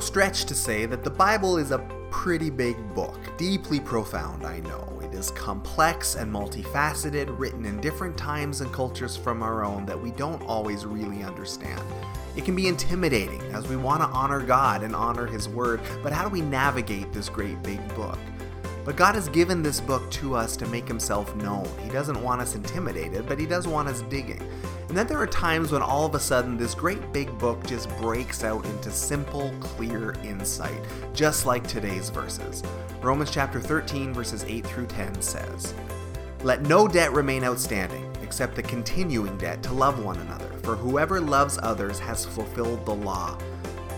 no stretch to say that the Bible is a pretty big book, deeply profound, I know. It is complex and multifaceted, written in different times and cultures from our own that we don't always really understand. It can be intimidating as we want to honor God and honor His Word, but how do we navigate this great big book? But God has given this book to us to make Himself known. He doesn't want us intimidated, but He does want us digging. And then there are times when all of a sudden this great big book just breaks out into simple, clear insight, just like today's verses. Romans chapter 13, verses 8 through 10 says, Let no debt remain outstanding, except the continuing debt to love one another, for whoever loves others has fulfilled the law.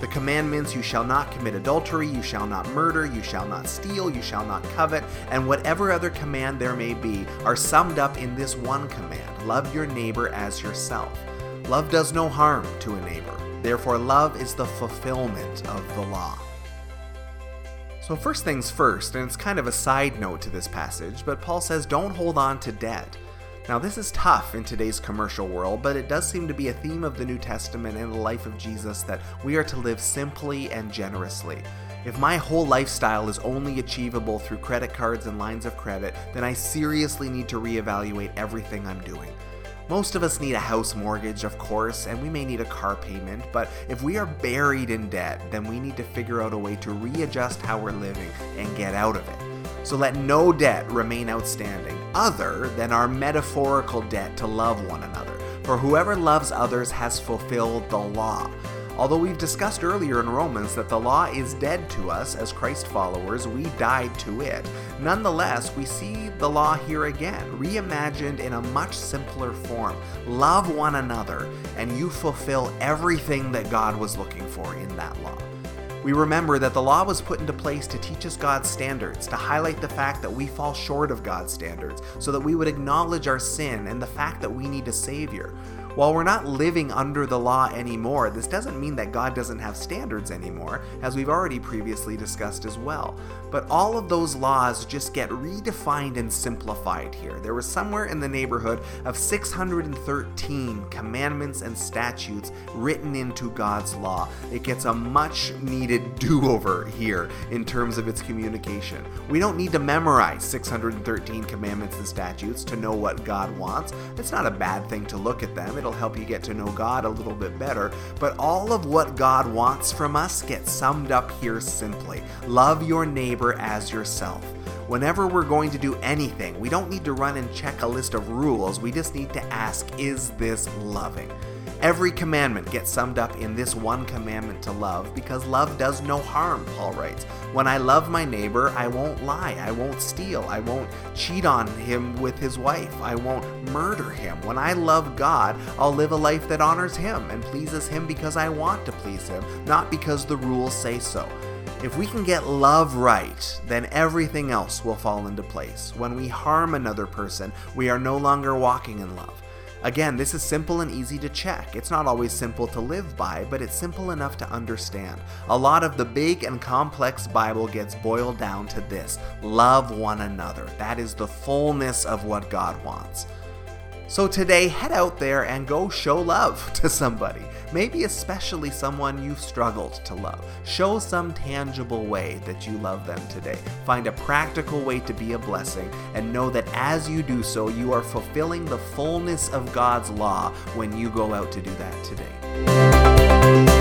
The commandments you shall not commit adultery, you shall not murder, you shall not steal, you shall not covet, and whatever other command there may be are summed up in this one command love your neighbor as yourself. Love does no harm to a neighbor, therefore, love is the fulfillment of the law. So, first things first, and it's kind of a side note to this passage, but Paul says don't hold on to debt. Now, this is tough in today's commercial world, but it does seem to be a theme of the New Testament and the life of Jesus that we are to live simply and generously. If my whole lifestyle is only achievable through credit cards and lines of credit, then I seriously need to reevaluate everything I'm doing. Most of us need a house mortgage, of course, and we may need a car payment, but if we are buried in debt, then we need to figure out a way to readjust how we're living and get out of it. So let no debt remain outstanding, other than our metaphorical debt to love one another. For whoever loves others has fulfilled the law. Although we've discussed earlier in Romans that the law is dead to us as Christ followers, we died to it. Nonetheless, we see the law here again, reimagined in a much simpler form. Love one another, and you fulfill everything that God was looking for in that law. We remember that the law was put into place to teach us God's standards, to highlight the fact that we fall short of God's standards, so that we would acknowledge our sin and the fact that we need a Savior. While we're not living under the law anymore, this doesn't mean that God doesn't have standards anymore, as we've already previously discussed as well. But all of those laws just get redefined and simplified here. There was somewhere in the neighborhood of 613 commandments and statutes written into God's law. It gets a much needed do over here in terms of its communication. We don't need to memorize 613 commandments and statutes to know what God wants. It's not a bad thing to look at them it'll help you get to know God a little bit better. But all of what God wants from us gets summed up here simply love your neighbor as yourself. Whenever we're going to do anything, we don't need to run and check a list of rules. We just need to ask, is this loving? Every commandment gets summed up in this one commandment to love because love does no harm, Paul writes. When I love my neighbor, I won't lie, I won't steal, I won't cheat on him with his wife, I won't murder him. When I love God, I'll live a life that honors him and pleases him because I want to please him, not because the rules say so. If we can get love right, then everything else will fall into place. When we harm another person, we are no longer walking in love. Again, this is simple and easy to check. It's not always simple to live by, but it's simple enough to understand. A lot of the big and complex Bible gets boiled down to this love one another. That is the fullness of what God wants. So today, head out there and go show love to somebody, maybe especially someone you've struggled to love. Show some tangible way that you love them today. Find a practical way to be a blessing and know that as you do so, you are fulfilling the fullness of God's law when you go out to do that today.